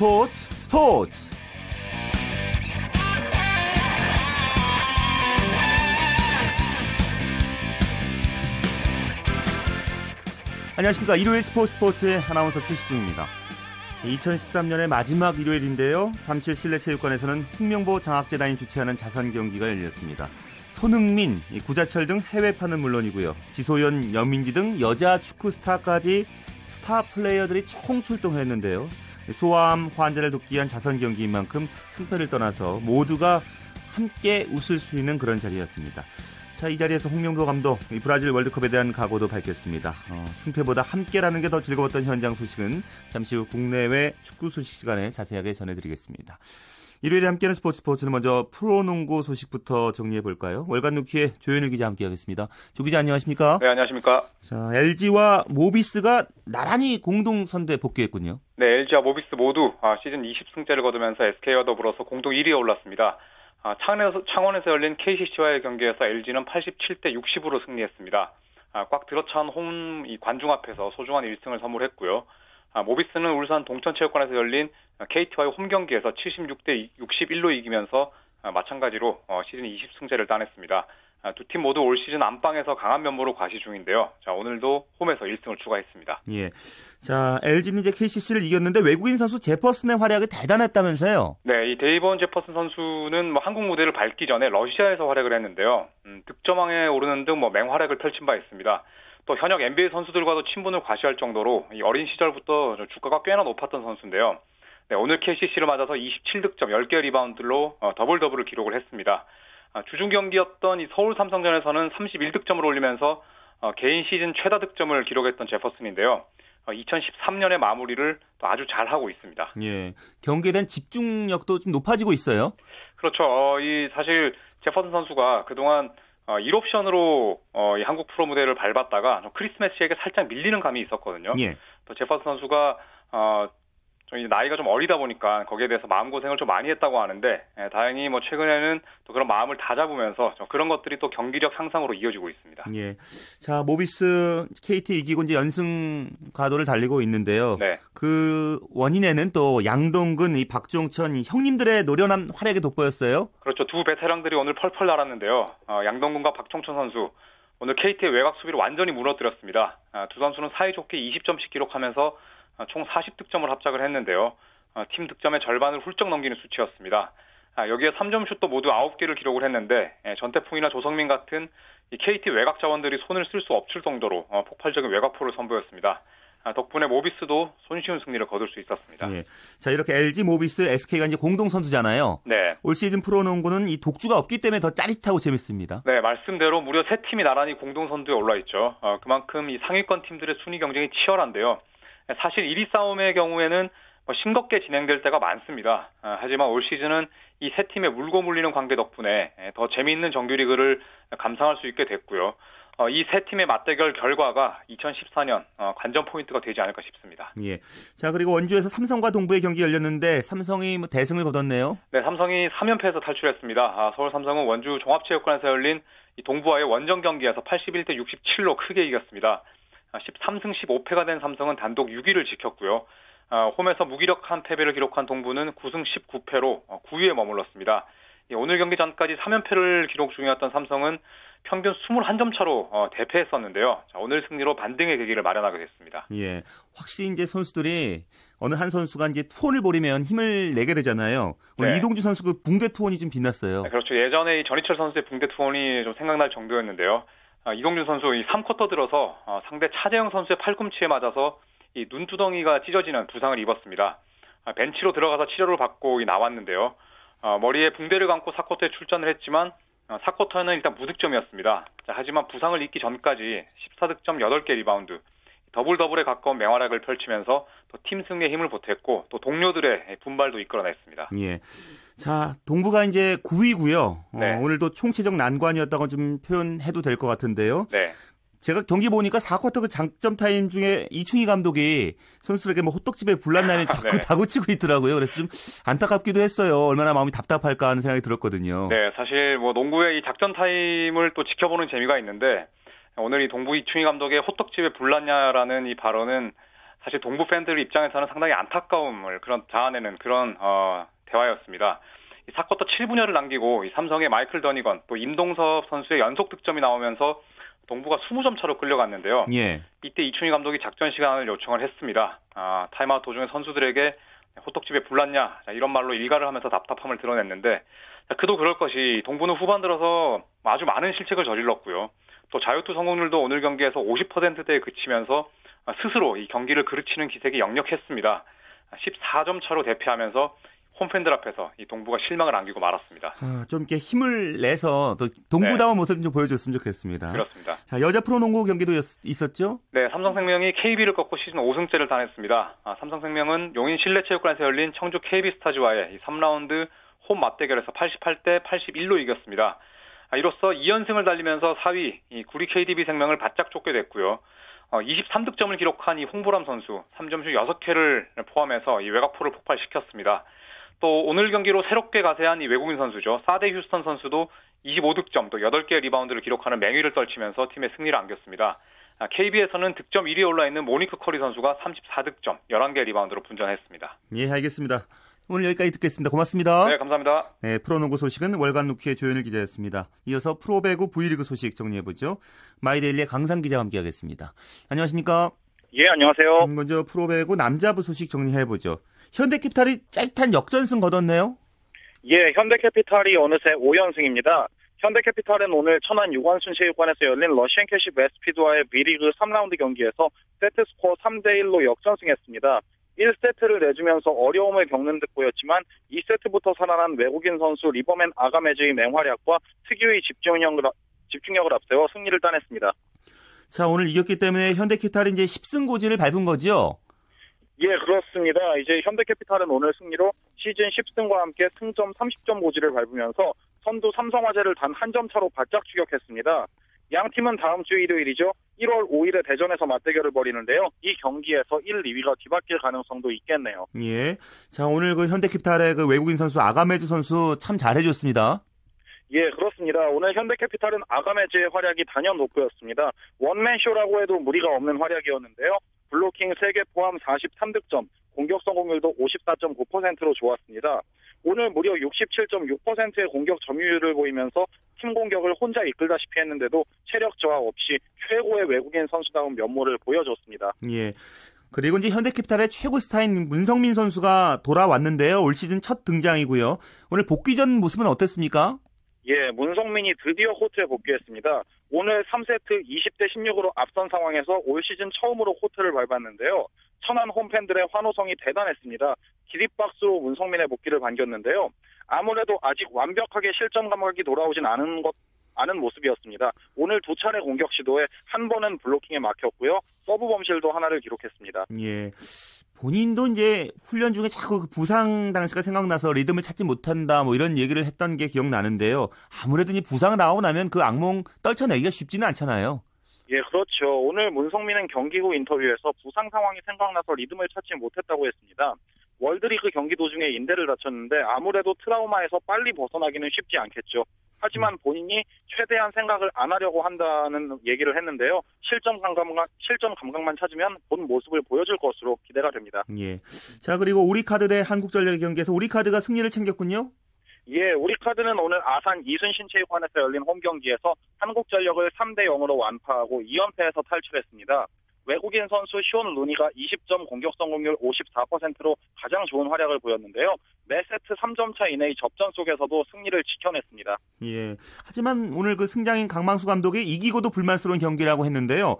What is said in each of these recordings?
스포츠 스포츠. 안녕하십니까. 일요일 스포츠 스포츠의 아나운서 최시중입니다. 2013년의 마지막 일요일인데요. 잠실 실내체육관에서는 홍명보 장학재단이 주최하는 자선 경기가 열렸습니다. 손흥민, 구자철 등 해외파는 물론이고요. 지소연, 여민지 등 여자 축구 스타까지 스타 플레이어들이 총 출동했는데요 소아암 환자를 돕기 위한 자선 경기인 만큼 승패를 떠나서 모두가 함께 웃을 수 있는 그런 자리였습니다. 자, 이 자리에서 홍명도 감독, 브라질 월드컵에 대한 각오도 밝혔습니다. 어, 승패보다 함께라는 게 더 즐거웠던 현장 소식은 잠시 후 국내외 축구 소식 시간에 자세하게 전해드리겠습니다. 일요일에 함께하는 스포츠 스포츠는 먼저 프로농구 소식부터 정리해 볼까요? 월간 루키의 조현일 기자 함께하겠습니다. 조 기자 안녕하십니까? 네 안녕하십니까? 자 LG와 모비스가 나란히 공동 선두에 복귀했군요. 네 LG와 모비스 모두 아, 시즌 20승째를 거두면서 SK와 더불어서 공동 1위에 올랐습니다. 아, 창원에서, 창원에서 열린 KCC와의 경기에서 LG는 87대 60으로 승리했습니다. 아, 꽉 들어찬 홈 관중 앞에서 소중한 1승을 선물했고요. 아, 모비스는 울산 동천체육관에서 열린 KT와의 홈 경기에서 76대 61로 이기면서 아, 마찬가지로 어, 시즌 20승제를 따냈습니다. 아, 두팀 모두 올 시즌 안방에서 강한 면모로 과시 중인데요. 자, 오늘도 홈에서 1승을 추가했습니다. 예. 자, LG는 이제 KCC를 이겼는데 외국인 선수 제퍼슨의 활약이 대단했다면서요? 네, 이 데이번 제퍼슨 선수는 뭐 한국 무대를 밟기 전에 러시아에서 활약을 했는데요. 음, 득점왕에 오르는 등 뭐 맹활약을 펼친 바 있습니다. 또 현역 NBA 선수들과도 친분을 과시할 정도로 어린 시절부터 주가가 꽤나 높았던 선수인데요. 네, 오늘 KCC를 맞아서 27득점 10개 리바운드로 어, 더블 더블을 기록을 했습니다. 아, 주중 경기였던 이 서울 삼성전에서는 31득점을 올리면서 어, 개인 시즌 최다 득점을 기록했던 제퍼슨인데요. 2013년의 어, 마무리를 또 아주 잘 하고 있습니다. 예, 경기에 대한 집중력도 좀 높아지고 있어요. 그렇죠. 어, 이 사실 제퍼슨 선수가 그동안 어, 1옵션으로 어, 이 한국 프로 무대를 밟았다가 크리스 매시에게 살짝 밀리는 감이 있었거든요. 예. 또 제퍼슨 선수가 어, 좀 나이가 좀 어리다 보니까 거기에 대해서 마음고생을 좀 많이 했다고 하는데 예, 다행히 뭐 최근에는 또 그런 마음을 다잡으면서 그런 것들이 또 경기력 향상으로 이어지고 있습니다. 예. 자, 모비스 KT 이기고 이제 연승 가도를 달리고 있는데요. 네. 그 원인에는 또 양동근, 이 박종천 이 형님들의 노련한 활약이 돋보였어요. 그렇죠. 두 베테랑들이 오늘 펄펄 날았는데요. 어, 양동근과 박종천 선수 오늘 KT의 외곽 수비를 완전히 무너뜨렸습니다. 아, 두 선수는 사이좋게 20점씩 기록하면서 어, 총 40득점을 합작을 했는데요. 어, 팀 득점의 절반을 훌쩍 넘기는 수치였습니다. 아, 여기에 3점 슛도 모두 9개를 기록을 했는데 예, 전태풍이나 조성민 같은 KT 외곽 자원들이 손을 쓸 수 없을 정도로 어, 폭발적인 외곽포를 선보였습니다. 아, 덕분에 모비스도 손쉬운 승리를 거둘 수 있었습니다. 네. 자 이렇게 LG, 모비스, SK가 이제 공동 선수잖아요. 네. 올 시즌 프로농구는 이 독주가 없기 때문에 더 짜릿하고 재밌습니다. 네, 말씀대로 무려 세 팀이 나란히 공동 선두에 올라 있죠. 어, 그만큼 이 상위권 팀들의 순위 경쟁이 치열한데요. 사실 1위 싸움의 경우에는 뭐 싱겁게 진행될 때가 많습니다. 아, 하지만 올 시즌은 이 세 팀의 물고 물리는 관계 덕분에 더 재미있는 정규리그를 감상할 수 있게 됐고요. 어, 이세 팀의 맞대결 결과가 2014년 어, 관전 포인트가 되지 않을까 싶습니다. 예. 자 그리고 원주에서 삼성과 동부의 경기 열렸는데 삼성이 뭐 대승을 거뒀네요. 네, 삼성이 3연패에서 탈출했습니다. 아, 서울 삼성은 원주 종합체육관에서 열린 동부와의 원정 경기에서 81대 67로 크게 이겼습니다. 13승 아, 15패가 된 삼성은 단독 6위를 지켰고요. 아, 홈에서 무기력한 패배를 기록한 동부는 9승 19패로 9위에 어, 머물렀습니다. 오늘 경기 전까지 3연패를 기록 중이었던 삼성은 평균 21점 차로 어, 대패했었는데요. 오늘 승리로 반등의 계기를 마련하게 됐습니다. 예, 확실히 이제 선수들이 어느 한 선수가 이제 투혼을 벌이면 힘을 내게 되잖아요. 오늘 네. 이동주 선수 그 붕대 투혼이 좀 빛났어요. 네, 그렇죠. 예전에 이 전희철 선수의 붕대 투혼이 좀 생각날 정도였는데요. 아, 이동준 선수 이 3쿼터 들어서 어, 상대 차재영 선수의 팔꿈치에 맞아서 이 눈두덩이가 찢어지는 부상을 입었습니다. 아, 벤치로 들어가서 치료를 받고 나왔는데요. 어, 머리에 붕대를 감고 4쿼터에 출전을 했지만 4쿼터는 어, 일단 무득점이었습니다. 자, 하지만 부상을 입기 전까지 14득점 8개 리바운드, 더블 더블에 가까운 맹활약을 펼치면서 또 팀 승리에 힘을 보탰고 또 동료들의 분발도 이끌어냈습니다. 예. 자, 동부가 이제 9위고요. 네. 어, 오늘도 총체적 난국이었다고 좀 표현해도 될 것 같은데요. 네. 제가 경기 보니까 4쿼터 그 작전 타임 중에 이충희 감독이 선수들에게 뭐 호떡집에 불났냐면서 자꾸 네. 다그치고 있더라고요. 그래서 좀 안타깝기도 했어요. 얼마나 마음이 답답할까 하는 생각이 들었거든요. 네, 사실 뭐 농구의 이 작전 타임을 또 지켜보는 재미가 있는데 오늘 이 동부 이충희 감독의 호떡집에 불났냐라는 이 발언은 사실 동부 팬들 입장에서는 상당히 안타까움을 그런 자아내는 그런 어, 대화였습니다. 4쿼터 7분여를 남기고 삼성의 마이클 더니건 또 임동섭 선수의 연속 득점이 나오면서 동부가 20점 차로 끌려갔는데요. 예. 이때 이충희 감독이 작전 시간을 요청을 했습니다. 아, 타임아웃 도중에 선수들에게 호떡집에 불났냐 이런 말로 일갈을 하면서 답답함을 드러냈는데 그도 그럴 것이 동부는 후반 들어서 아주 많은 실책을 저질렀고요. 또 자유투 성공률도 오늘 경기에서 50%대에 그치면서 스스로 이 경기를 그르치는 기색이 역력했습니다. 14점 차로 대패하면서 홈팬들 앞에서 이 동부가 실망을 안기고 말았습니다. 아, 좀 이렇게 힘을 내서 또 동부다운 네. 모습 좀 보여줬으면 좋겠습니다. 그렇습니다. 자, 여자 프로농구 경기도 있었죠? 네, 삼성생명이 KB를 꺾고 시즌 5승째를 따냈습니다. 아, 삼성생명은 용인 실내체육관에서 열린 청주 KB스타즈와의 3라운드 홈 맞대결에서 88대 81로 이겼습니다. 아, 이로써 2연승을 달리면서 4위 이 구리 KDB 생명을 바짝 쫓게 됐고요. 어, 23득점을 기록한 이 홍보람 선수 3점슛 6개를 포함해서 이 외곽포를 폭발시켰습니다. 또 오늘 경기로 새롭게 가세한 이 외국인 선수죠. 사데 휴스턴 선수도 25득점 또 8개의 리바운드를 기록하는 맹위를 떨치면서 팀의 승리를 안겼습니다. KB에서는 득점 1위에 올라 있는 모니크 커리 선수가 34득점, 11개 리바운드로 분전했습니다. 예, 알겠습니다. 오늘 여기까지 듣겠습니다. 고맙습니다. 네, 감사합니다. 네, 프로농구 소식은 월간 루키의 조현일 기자였습니다. 이어서 프로배구 V리그 소식 정리해보죠. 마이데일리의 강산 기자와 함께하겠습니다. 안녕하십니까? 예, 안녕하세요. 먼저 프로배구 남자부 소식 정리해보죠. 현대캐피탈이 짜릿한 역전승 거뒀네요. 예, 현대캐피탈이 어느새 5연승입니다. 현대캐피탈은 오늘 천안 유관순 체육관에서 열린 러시앤캐시 베스피드와의 V리그 3라운드 경기에서 세트 스코어 3대 1로 역전승했습니다. 1세트를 내주면서 어려움을 겪는 듯 보였지만 2세트부터 살아난 외국인 선수 리버맨 아가메즈의 맹활약과 특유의 집중력을, 집중력을 앞세워 승리를 따냈습니다. 자, 오늘 이겼기 때문에 현대캐피탈이 이제 10승 고지를 밟은 거죠? 예, 그렇습니다. 이제 현대캐피탈은 오늘 승리로 시즌 10승과 함께 승점 30점 고지를 밟으면서 선두 삼성화재를 단 한 점 차로 바짝 추격했습니다. 양 팀은 다음 주 일요일이죠. 1월 5일에 대전에서 맞대결을 벌이는데요. 이 경기에서 1, 2위가 뒤바뀔 가능성도 있겠네요. 예. 자, 오늘 그 현대캐피탈의 그 외국인 선수 아가메즈 선수 참 잘해줬습니다. 예, 그렇습니다. 오늘 현대캐피탈은 아가메즈의 활약이 단연 돋보였습니다. 원맨쇼라고 해도 무리가 없는 활약이었는데요. 블로킹 3개 포함 43득점, 공격 성공률도 54.9%로 좋았습니다. 오늘 무려 67.6%의 공격 점유율을 보이면서 팀 공격을 혼자 이끌다시피 했는데도 체력 저하 없이 최고의 외국인 선수다운 면모를 보여줬습니다. 예. 그리고 이제 현대캐피탈의 최고 스타인 문성민 선수가 돌아왔는데요. 올 시즌 첫 등장이고요. 오늘 복귀 전 모습은 어땠습니까? 예, 문성민이 드디어 코트에 복귀했습니다. 오늘 3세트 20대 16으로 앞선 상황에서 올 시즌 처음으로 코트를 밟았는데요. 천안 홈팬들의 환호성이 대단했습니다. 기립박수로 문성민의 복귀를 반겼는데요. 아무래도 아직 완벽하게 실전 감각이 돌아오진 않은 것 않은 모습이었습니다. 오늘 두 차례 공격 시도에 한 번은 블로킹에 막혔고요. 서브 범실도 하나를 기록했습니다. 예. 본인도 이제 훈련 중에 자꾸 그 부상 당시가 생각나서 리듬을 찾지 못한다 뭐 이런 얘기를 했던 게 기억나는데요. 아무래도 이 부상 나오고 나면 그 악몽 떨쳐내기가 쉽지는 않잖아요. 예, 그렇죠. 오늘 문성민은 경기 후 인터뷰에서 부상 상황이 생각나서 리듬을 찾지 못했다고 했습니다. 월드리그 경기 도중에 인대를 다쳤는데 아무래도 트라우마에서 빨리 벗어나기는 쉽지 않겠죠. 하지만 본인이 최대한 생각을 안 하려고 한다는 얘기를 했는데요. 실점 감각만 실점 감각만 찾으면 본 모습을 보여줄 것으로 기대가 됩니다. 예. 자 그리고 우리카드 대 한국전력 경기에서 우리카드가 승리를 챙겼군요. 예, 우리 카드는 오늘 아산 이순신 체육관에서 열린 홈 경기에서 한국전력을 3대 0으로 완파하고 2연패에서 탈출했습니다. 외국인 선수 시온 루니가 20점 공격 성공률 54%로 가장 좋은 활약을 보였는데요. 매 세트 3점 차 이내의 접전 속에서도 승리를 지켜냈습니다. 예. 하지만 오늘 그 승장인 강망수 감독이 이기고도 불만스러운 경기라고 했는데요.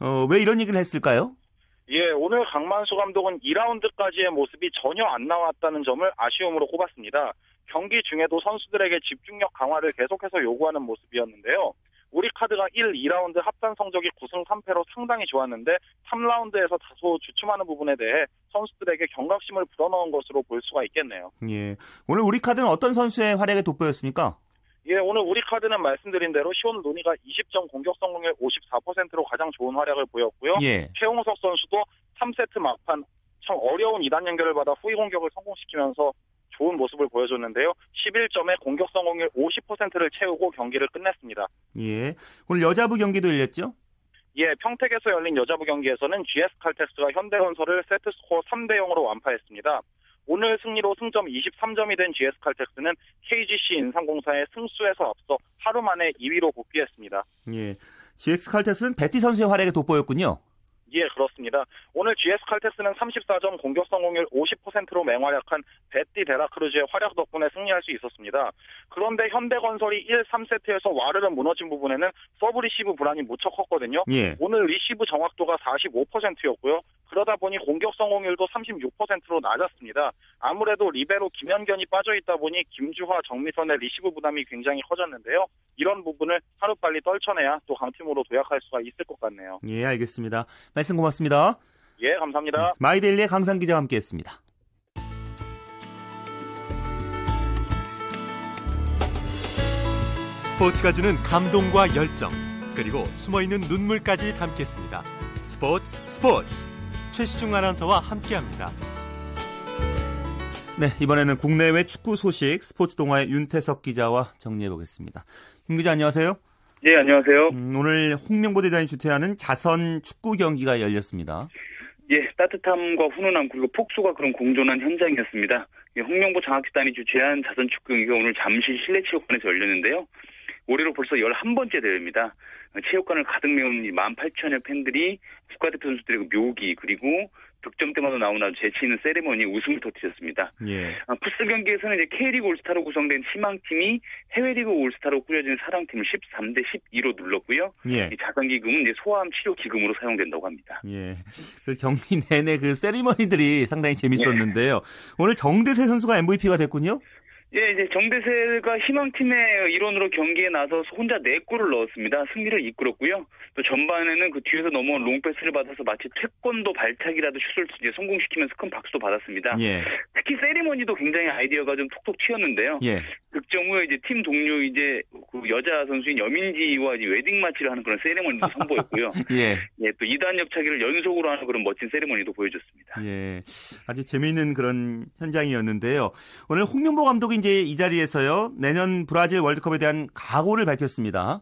어, 왜 이런 얘기를 했을까요? 예, 오늘 강만수 감독은 2라운드까지의 모습이 전혀 안 나왔다는 점을 아쉬움으로 꼽았습니다. 경기 중에도 선수들에게 집중력 강화를 계속해서 요구하는 모습이었는데요. 우리 카드가 1, 2라운드 합산 성적이 9승 3패로 상당히 좋았는데 3라운드에서 다소 주춤하는 부분에 대해 선수들에게 경각심을 불어넣은 것으로 볼 수가 있겠네요. 예. 오늘 우리 카드는 어떤 선수의 활약에 돋보였습니까? 예, 오늘 우리 카드는 말씀드린 대로 시온 루니가 20점 공격 성공률 54%로 가장 좋은 활약을 보였고요. 예. 최홍석 선수도 3세트 막판 참 어려운 2단 연결을 받아 후위 공격을 성공시키면서 좋은 모습을 보여줬는데요. 11점에 공격 성공률 50%를 채우고 경기를 끝냈습니다. 예. 오늘 여자부 경기도 열렸죠? 예, 평택에서 열린 여자부 경기에서는 GS 칼텍스가 현대건설을 세트 스코어 3대 0으로 완파했습니다. 오늘 승리로 승점 23점이 된 GS 칼텍스는 KGC 인삼공사에 승수에서 앞서 하루 만에 2위로 복귀했습니다. 예. GS 칼텍스는 베티 선수의 활약이 돋보였군요. 예, 그렇습니다. 오늘 GS 칼텍스는 34점 공격 성공률 50%로 맹활약한 베티 데라크루즈의 활약 덕분에 승리할 수 있었습니다. 그런데 현대건설이 1, 3세트에서 와르르 무너진 부분에는 서브 리시브 불안이 무척 컸거든요. 예. 오늘 리시브 정확도가 45%였고요. 그러다 보니 공격 성공률도 36%로 낮았습니다. 아무래도 리베로 김연견이 빠져 있다 보니 김주하, 정미선의 리시브 부담이 굉장히 커졌는데요. 이런 부분을 하루빨리 떨쳐내야 또 강팀으로 도약할 수가 있을 것 같네요. 예, 알겠습니다. 말씀 고맙습니다. 예, 감사합니다. 마이데일리의 강상 기자와 함께했습니다. 스포츠가 주는 감동과 열정 그리고 숨어있는 눈물까지 담겠습니다. 스포츠 스포츠 최시중 아나운서와 함께합니다. 네, 이번에는 국내외 축구 소식 스포츠 동아의 윤태석 기자와 정리해 보겠습니다. 윤 기자 안녕하세요. 예, 안녕하세요. 음, 오늘 홍명보 대단이 주최하는 자선 축구 경기가 열렸습니다. 예, 따뜻함과 훈훈함 그리고 폭소가 그런 공존한 현장이었습니다. 예, 홍명보 장학재단이 주최한 자선 축구 경기가 오늘 잠실 실내체육관에서 열렸는데요. 올해로 벌써 11번째 대회입니다. 체육관을 가득 메운 18,000여 팬들이 국가대표 선수들의 그 묘기 그리고 득점 때마다 나오는 아주 재치 있는 세레머니 웃음을 터뜨렸습니다. 예. 아, 풋살 경기에서는 이제 K리그 올스타로 구성된 희망팀이 해외리그 올스타로 꾸려진 사랑팀을 13대 12로 눌렀고요. 예. 이 자선 기금은 이제 소아암 치료 기금으로 사용된다고 합니다. 예. 그 경기 내내 그 세리머니들이 상당히 재밌었는데요. 오늘 정대세 선수가 MVP가 됐군요. 예, 이제 정대세가 희망팀의 일원으로 경기에 나서서 혼자 4골을 넣었습니다. 승리를 이끌었고요. 또 전반에는 그 뒤에서 넘어온 롱패스를 받아서 마치 태권도 발차기라도 슛을 이제 성공시키면서 큰 박수도 받았습니다. 예. 특히 세리머니도 굉장히 아이디어가 좀 톡톡 튀었는데요. 예. 득점 후에 이제 팀 동료 이제 그 여자 선수인 여민지와 이제 웨딩 마치를 하는 그런 세리머니도 선보였고요. 예. 예, 또 2단 옆차기를 연속으로 하는 그런 멋진 세리머니도 보여줬습니다. 예. 아주 재미있는 그런 현장이었는데요. 오늘 홍명보 감독이 이제 이 자리에서요. 내년 브라질 월드컵에 대한 각오를 밝혔습니다.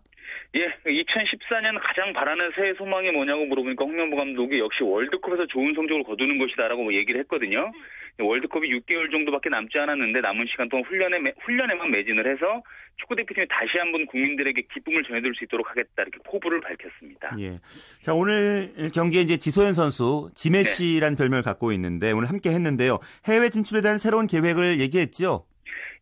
예, 2014년 가장 바라는 새해 소망이 뭐냐고 물어보니까 홍명보 감독이 역시 월드컵에서 좋은 성적을 거두는 것이다라고 뭐 얘기를 했거든요. 월드컵이 6개월 정도밖에 남지 않았는데 남은 시간 동안 훈련에 매- 훈련에만 매진을 해서 축구 대표팀이 다시 한번 국민들에게 기쁨을 전해드릴 수 있도록 하겠다 이렇게 포부를 밝혔습니다. 예. 자, 오늘 경기에 이제 지소연 선수, 지메시란 별명을 갖고 있는데 오늘 함께 했는데요. 해외 진출에 대한 새로운 계획을 얘기했죠.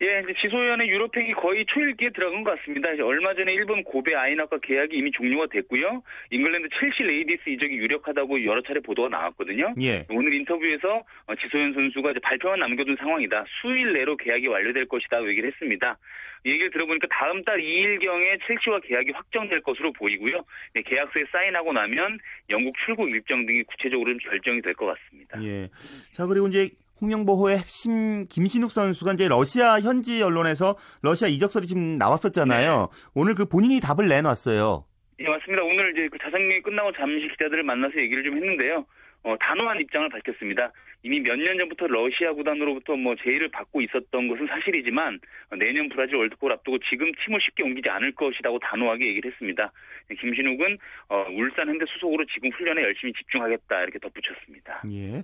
예, 이제 지소연의 유럽행이 거의 초읽기에 들어간 것 같습니다. 얼마 전에 일본 고베 아이낙과 계약이 이미 종료가 됐고요. 잉글랜드 첼시 레이디스 이적이 유력하다고 여러 차례 보도가 나왔거든요. 예. 오늘 인터뷰에서 어, 지소연 선수가 이제 발표만 남겨둔 상황이다. 수일 내로 계약이 완료될 것이다. 얘기를 했습니다. 얘기를 들어보니까 다음 달 2일경에 첼시와 계약이 확정될 것으로 보이고요. 네, 계약서에 사인하고 나면 영국 출국 일정 등이 구체적으로 좀 결정이 될 것 같습니다. 예. 자, 그리고 이제 홍명보호의 핵심 김신욱 선수가 이제 러시아 현지 언론에서 러시아 이적설이 지금 나왔었잖아요. 오늘 그 본인이 답을 내놨어요. 예, 맞습니다. 오늘 이제 그 자상경이 끝나고 잠시 기자들을 만나서 얘기를 좀 했는데요. 어, 단호한 입장을 밝혔습니다. 이미 몇 년 전부터 러시아 구단으로부터 뭐 제의를 받고 있었던 것은 사실이지만 어, 내년 브라질 월드컵을 앞두고 지금 팀을 쉽게 옮기지 않을 것이라고 단호하게 얘기를 했습니다. 네, 김신욱은 어, 울산 현대 소속으로 지금 훈련에 열심히 집중하겠다 이렇게 덧붙였습니다. 예.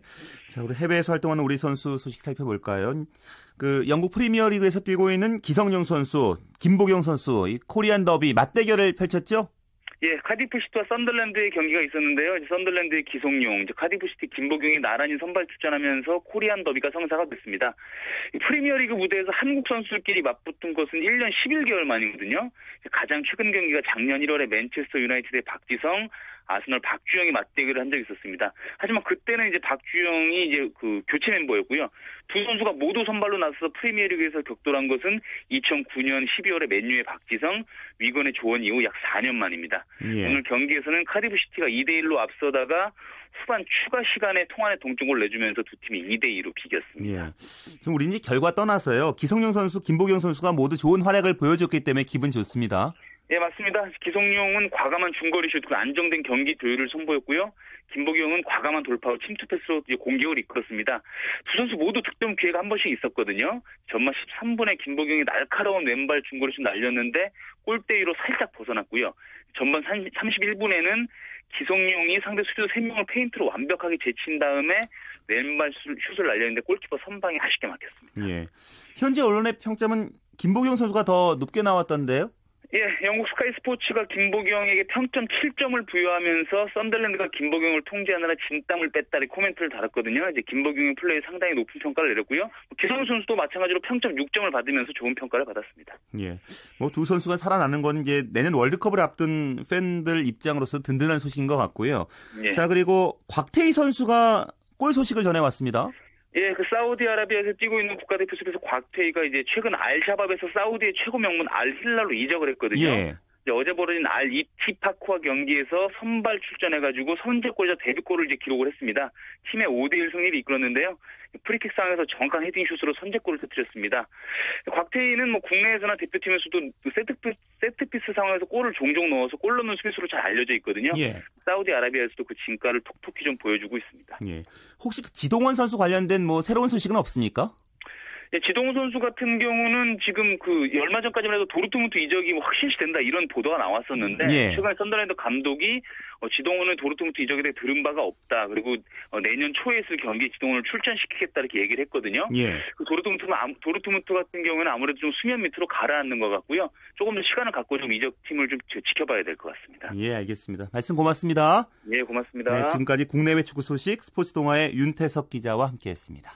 자, 우리 해외에서 활동하는 우리 선수 소식 살펴볼까요? 그 영국 프리미어리그에서 뛰고 있는 기성용 선수, 김보경 선수, 이 코리안 더비 맞대결을 펼쳤죠? 예, 카디프 시티와 썬더랜드의 경기가 있었는데요. 이제 썬더랜드의 기성용, 이제 카디프 시티 김보경이 나란히 선발 출전하면서 코리안 더비가 성사가 됐습니다. 이 프리미어리그 무대에서 한국 선수들끼리 맞붙은 것은 1년 11개월 만이거든요. 가장 최근 경기가 작년 1월에 맨체스터 유나이티드의 박지성, 아스널 박주영이 맞대결을 한 적이 있었습니다. 하지만 그때는 이제 박주영이 이제 그 교체 멤버였고요. 두 선수가 모두 선발로 나서서 프리미어리그에서 격돌한 것은 2009년 12월에 맨유의 박지성, 위건의 조원희 이후 약 4년 만입니다. 예. 오늘 경기에서는 카디프 시티가 2대 1로 앞서다가 후반 추가 시간에 통안에 동점골을 내주면서 두 팀이 2대 2로 비겼습니다. 예. 지금 우리 이제 결과 떠나서요. 기성용 선수, 김보경 선수가 모두 좋은 활약을 보여줬기 때문에 기분 좋습니다. 예, 맞습니다. 기성용은 과감한 중거리 슛, 그 안정된 경기 조율을 선보였고요. 김보경은 과감한 돌파와 침투 패스로 공격을 이끌었습니다. 두 선수 모두 득점 기회가 한 번씩 있었거든요. 전반 13분에 김보경이 날카로운 왼발 중거리 슛 날렸는데 골대위로 살짝 벗어났고요. 전반 31분에는 기성용이 상대 수비수 3명을 페인트로 완벽하게 제친 다음에 왼발 슛을 날렸는데 골키퍼 선방에 아쉽게 막혔습니다. 예. 현재 언론의 평점은 김보경 선수가 더 높게 나왔던데요? 예, 영국 스카이 스포츠가 김보경에게 평점 7점을 부여하면서 썬더랜드가 김보경을 통제하느라 진땀을 뺐다란 코멘트를 달았거든요. 이제 김보경의 플레이 상당히 높은 평가를 내렸고요. 기성용 선수도 마찬가지로 평점 6점을 받으면서 좋은 평가를 받았습니다. 예. 뭐 두 선수가 살아나는 건 이제 내년 월드컵을 앞둔 팬들 입장으로서 든든한 소식인 것 같고요. 예. 자, 그리고 곽태희 선수가 골 소식을 전해왔습니다. 예, 그 사우디아라비아에서 뛰고 있는 국가대표 수비수 곽태희가 이제 최근 알샤밥에서 사우디의 최고 명문 알 힐랄로 이적을 했거든요. 예. 이제 어제 벌어진 알 이티파크와 경기에서 선발 출전해가지고 선제골자 데뷔골을 이제 기록을 했습니다. 팀의 5대1 승리를 이끌었는데요. 프리킥 상황에서 정확한 헤딩슛으로 선제골을 터뜨렸습니다. 곽태휘는 뭐 국내에서나 대표팀에서도 그 세트피스, 세트피스 상황에서 골을 종종 넣어서 골 넣는 수비수로 잘 알려져 있거든요. 예. 사우디아라비아에서도 그 진가를 톡톡히 좀 보여주고 있습니다. 예. 혹시 그 지동원 선수 관련된 뭐 새로운 소식은 없습니까? 예, 지동원 선수 같은 경우는 지금 그 얼마 전까지만 해도 도르트문트 이적이 뭐 확실시 된다 이런 보도가 나왔었는데 예. 최근에 썬더랜드 감독이 어, 지동원은 도르트문트 이적에 대해 들은 바가 없다 그리고 어, 내년 초에 있을 경기에 지동훈을 출전시키겠다 이렇게 얘기를 했거든요. 예. 그 도르트문트 도르트문트 같은 경우는 아무래도 좀 수면 밑으로 가라앉는 것 같고요. 조금 더 시간을 갖고 좀 이적 팀을 좀 지- 지켜봐야 될 것 같습니다. 예, 알겠습니다. 말씀 고맙습니다. 예, 고맙습니다. 네, 지금까지 국내외 축구 소식 스포츠 동아의 윤태석 기자와 함께했습니다.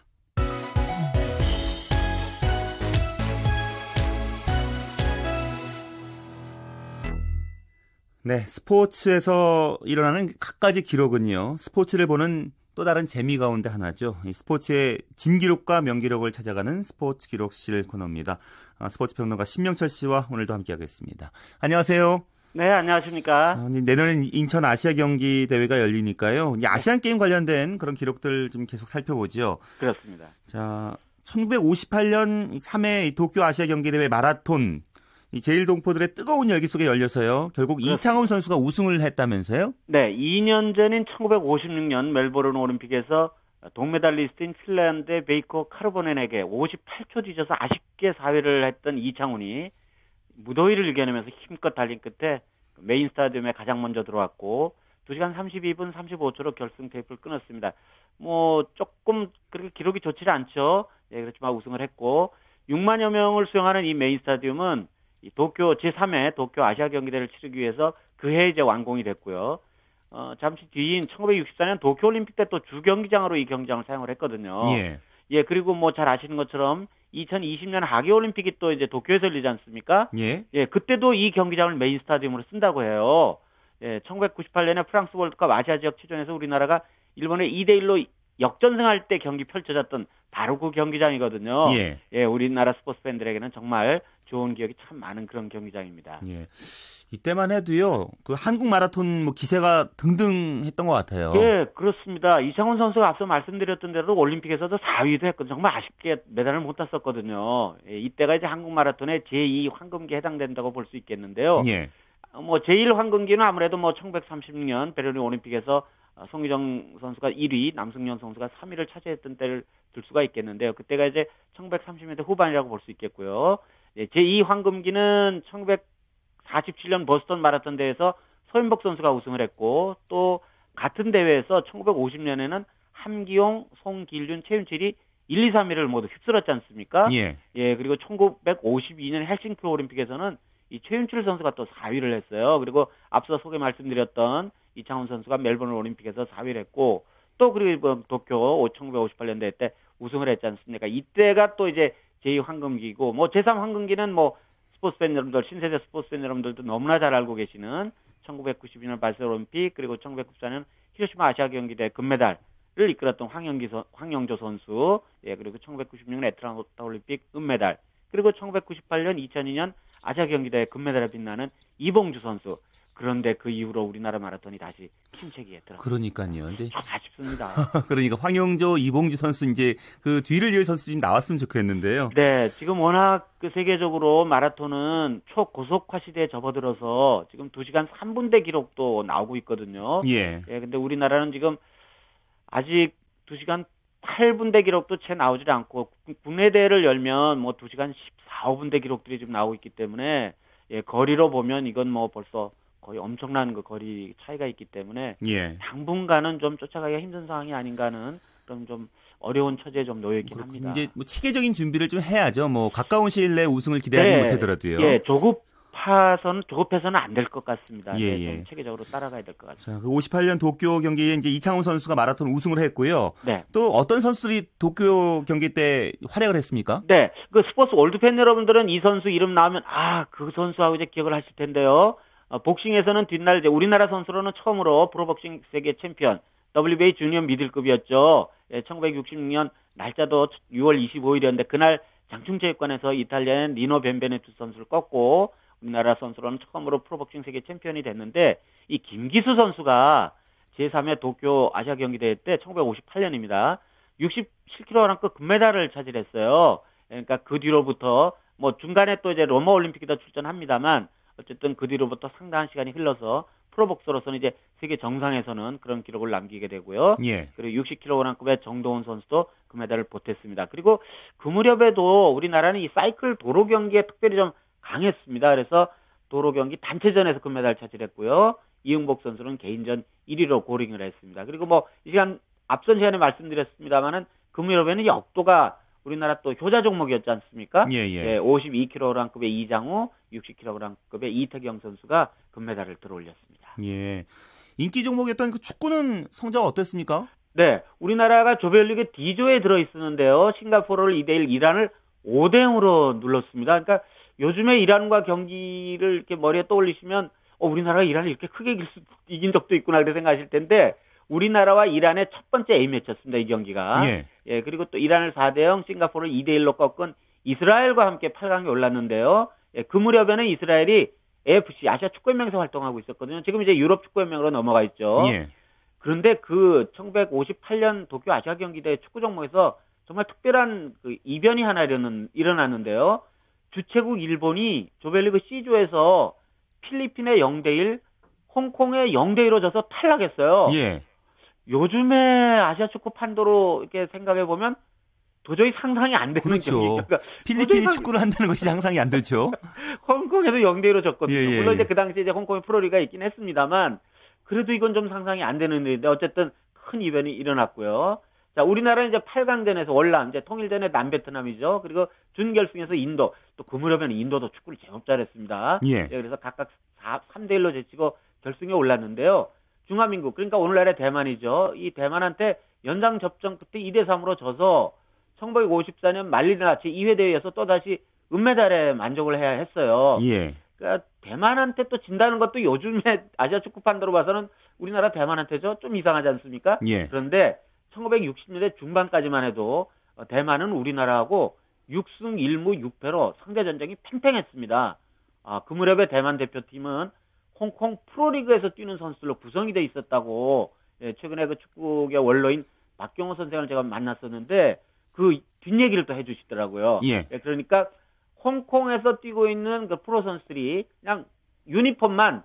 네, 스포츠에서 일어나는 갖가지 기록은요, 스포츠를 보는 또 다른 재미 가운데 하나죠. 이 스포츠의 진기록과 명기록을 찾아가는 스포츠 기록실 코너입니다. 아, 스포츠 평론가 신명철 씨와 오늘도 함께하겠습니다. 안녕하세요. 네, 안녕하십니까. 아, 내년엔 인천 아시아 경기 대회가 열리니까요. 아시안 게임 관련된 그런 기록들 좀 계속 살펴보죠. 그렇습니다. 자, 1958년 3회 도쿄 아시아 경기 대회 마라톤 이 재일 동포들의 뜨거운 열기 속에 열려서요. 결국 그렇습니다. 이창훈 선수가 우승을 했다면서요? 네, 2년 전인 1956년 멜버른 올림픽에서 동메달리스트인 핀란드의 베이코 카르보넨에게 58초 뒤져서 아쉽게 4위를 했던 이창훈이 무더위를 이겨내면서 힘껏 달린 끝에 메인 스타디움에 가장 먼저 들어왔고 2시간 32분 35초로 결승 테이프를 끊었습니다. 뭐 조금 그렇게 기록이 좋지 않죠. 예, 그렇지만 우승을 했고 6만여 명을 수용하는 이 메인 스타디움은 이 도쿄 제3회 도쿄 아시아 경기대를 치르기 위해서 그해 이제 완공이 됐고요. 어, 잠시 뒤인 1964년 도쿄 올림픽 때 또 주경기장으로 이 경기장을 사용을 했거든요. 예. 예, 그리고 뭐 잘 아시는 것처럼 2020년 하계 올림픽이 또 이제 도쿄에서 열리지 않습니까? 예. 예, 그때도 이 경기장을 메인 스타디움으로 쓴다고 해요. 예, 1998년에 프랑스 월드컵 아시아 지역 치전에서 우리나라가 일본에 2대 1로 역전승할 때 경기 펼쳐졌던 바로 그 경기장이거든요. 예. 예, 우리나라 스포츠 팬들에게는 정말 좋은 기억이 참 많은 그런 경기장입니다. 예. 이때만 해도요. 그 한국 마라톤 뭐 기세가 등등했던 것 같아요. 예, 그렇습니다. 이창훈 선수가 앞서 말씀드렸던 대로 올림픽에서도 4위도 했거든요. 정말 아쉽게 메달을 못 땄었거든요. 예, 이때가 이제 한국 마라톤의 제2 황금기에 해당된다고 볼 수 있겠는데요. 예. 어, 뭐 제1 황금기는 아무래도 뭐 1936년 베를린 올림픽에서 어, 송유정 선수가 1위, 남승현 선수가 3위를 차지했던 때를 들 수가 있겠는데요. 그때가 이제 1930년대 후반이라고 볼 수 있겠고요. 예, 제2 황금기는 1947년 보스턴 마라톤 대회에서 서인복 선수가 우승을 했고 또 같은 대회에서 1950년에는 함기용, 송길륜, 최윤철이 1, 2, 3위를 모두 휩쓸었지 않습니까? 예. 예, 그리고 1952년 헬싱키 올림픽에서는 이 최윤출 선수가 또 4위를 했어요. 그리고 앞서 소개 말씀드렸던 이창훈 선수가 멜버른 올림픽에서 4위를 했고 또 그리고 뭐 도쿄 1958년대 때 우승을 했지 않습니까? 이때가 또 이제 제2 황금기고 뭐 제3 황금기는 뭐 스포츠 팬 여러분들 신세대 스포츠 팬 여러분들도 너무나 잘 알고 계시는 1992년 발세 올림픽 그리고 1994년 히로시마 아시아 경기대 금메달을 이끌었던 황영기 선, 황영조 선수 예 그리고 1996년 애틀란타 올림픽 은메달 그리고 1998년 2002년 아시아 경기대 금메달에 빛나는 이봉주 선수 그런데 그 이후로 우리나라 마라톤이 다시 침체기에 들어 그러니까요. 이제 참 아쉽습니다. 그러니까 황영조, 이봉주 선수 이제 그 뒤를 이을 선수 좀 나왔으면 좋겠는데요. 네, 지금 워낙 그 세계적으로 마라톤은 초고속화 시대에 접어들어서 지금 2시간 3분대 기록도 나오고 있거든요. 예. 예, 근데 우리나라는 지금 아직 2시간 8분대 기록도 채 나오질 않고 국- 국내 대회를 열면 뭐 2시간 14, 5분대 기록들이 지금 나오고 있기 때문에 예, 거리로 보면 이건 뭐 벌써 거의 엄청난 그 거리 차이가 있기 때문에 예. 당분간은 좀 쫓아가기가 힘든 상황이 아닌가는 그런 좀 어려운 처지에 좀 놓여 있긴 합니다. 이제 뭐 체계적인 준비를 좀 해야죠. 뭐 가까운 시일 내에 우승을 기대하지 네. 못하더라도요. 예, 조급해서는 조급해서는 안 될 것 같습니다. 예, 네, 예. 좀 체계적으로 따라가야 될 것 같습니다. 자, 그 58년 도쿄 경기에 이제 이창훈 선수가 마라톤 우승을 했고요. 네. 또 어떤 선수들이 도쿄 경기 때 활약을 했습니까? 네, 그 스포츠 올드 팬 여러분들은 이 선수 이름 나오면 아 그 선수하고 이제 기억을 하실 텐데요. 어, 복싱에서는 뒷날 이제 우리나라 선수로는 처음으로 프로복싱 세계 챔피언 WBA 주니어 미들급이었죠. 예, 1966년 날짜도 6월 25일이었는데 그날 장충체육관에서 이탈리아의 니노 벤베네투 선수를 꺾고 우리나라 선수로는 처음으로 프로복싱 세계 챔피언이 됐는데 이 김기수 선수가 제3회 도쿄 아시아 경기대회 때 1958년입니다. 67kg급 금메달을 차지했어요. 그러니까 그 뒤로부터 뭐 중간에 또 이제 로마 올림픽에도 출전합니다만 어쨌든 그 뒤로부터 상당한 시간이 흘러서 프로복서로서는 이제 세계 정상에서는 그런 기록을 남기게 되고요. 예. 그리고 60kg급의 정도훈 선수도 금메달을 보탰습니다. 그리고 그 무렵에도 우리나라는 이 사이클 도로 경기에 특별히 좀 강했습니다. 그래서 도로 경기 단체전에서 금메달 차지했고요. 이응복 선수는 개인전 1위로 고링을 했습니다. 그리고 뭐 이 시간 앞선 시간에 말씀드렸습니다만은 그 무렵에는 역도가 우리나라 또 효자 종목이었지 않습니까? 예, 예. 52kg급의 이장우, 60kg급의 이태경 선수가 금메달을 들어올렸습니다. 예. 인기 종목이었던 그 축구는 성적 어땠습니까? 네, 우리나라가 조별리그 D조에 들어 있었는데요. 싱가포르를 2대1, 이란을 5대 0으로 눌렀습니다. 그러니까 요즘에 이란과 경기를 이렇게 머리에 떠올리시면 어, 우리나라가 이란을 이렇게 크게 이길 수, 이긴 적도 있구나 이렇게 생각하실 텐데 우리나라와 이란의 첫 번째 A 매치였습니다. 이 경기가. 예. 예, 그리고 또 이란을 4대 0, 싱가포르를 2대 1로 꺾은 이스라엘과 함께 8강에 올랐는데요. 예, 그 무렵에는 이스라엘이 AFC 아시아 축구연맹에서 활동하고 있었거든요. 지금 이제 유럽 축구연맹으로 넘어가 있죠. 예. 그런데 그 1958년 도쿄 아시아 경기대 축구 종목에서 정말 특별한 그 이변이 하나 일어났는데요. 주최국 일본이 조별리그 C조에서 필리핀의 0대 1, 홍콩의 0대 1로 져서 탈락했어요. 예. 요즘에 아시아 축구 판도로 이렇게 생각해 보면 도저히 상상이 안 되는 그렇죠. 경기. 그러니까 필리핀이 도저히 축구를 한다는 것이 상상이 안 되죠. 홍콩에서 0대 1로 졌거든요. 예, 예, 물론 이제 예. 그 당시에 이제 홍콩에 프로리가 있긴 했습니다만 그래도 이건 좀 상상이 안 되는 일인데 어쨌든 큰 이변이 일어났고요. 자, 우리나라는 이제 8강전에서 월남, 이제 통일전의 남베트남이죠. 그리고 준결승에서 인도, 또 그 무렵에는 인도도 축구를 제법 잘했습니다. 예. 그래서 각각 4, 3대 1로 제치고 결승에 올랐는데요. 중화민국, 그러니까 오늘날의 대만이죠. 이 대만한테 연장 접전 끝에 2대 3으로 져서 1954년 말리나 제2회 대회에서 또 다시 은메달에 만족을 해야 했어요. 예. 그러니까 대만한테 또 진다는 것도 요즘에 아시아 축구 판도로 봐서는 우리나라 대만한테죠. 좀 이상하지 않습니까? 예. 그런데 1960년대 중반까지만 해도 어, 대만은 우리나라하고 6승 1무 6패로 상대 전쟁이 팽팽했습니다. 아, 그 무렵에 대만 대표팀은 홍콩 프로리그에서 뛰는 선수들로 구성이 돼 있었다고 예, 최근에 그 축구계 원로인 박경호 선생을 제가 만났었는데 그 뒷얘기를 또 해주시더라고요. 예. 예, 그러니까 홍콩에서 뛰고 있는 그 프로 선수들이 그냥 유니폼만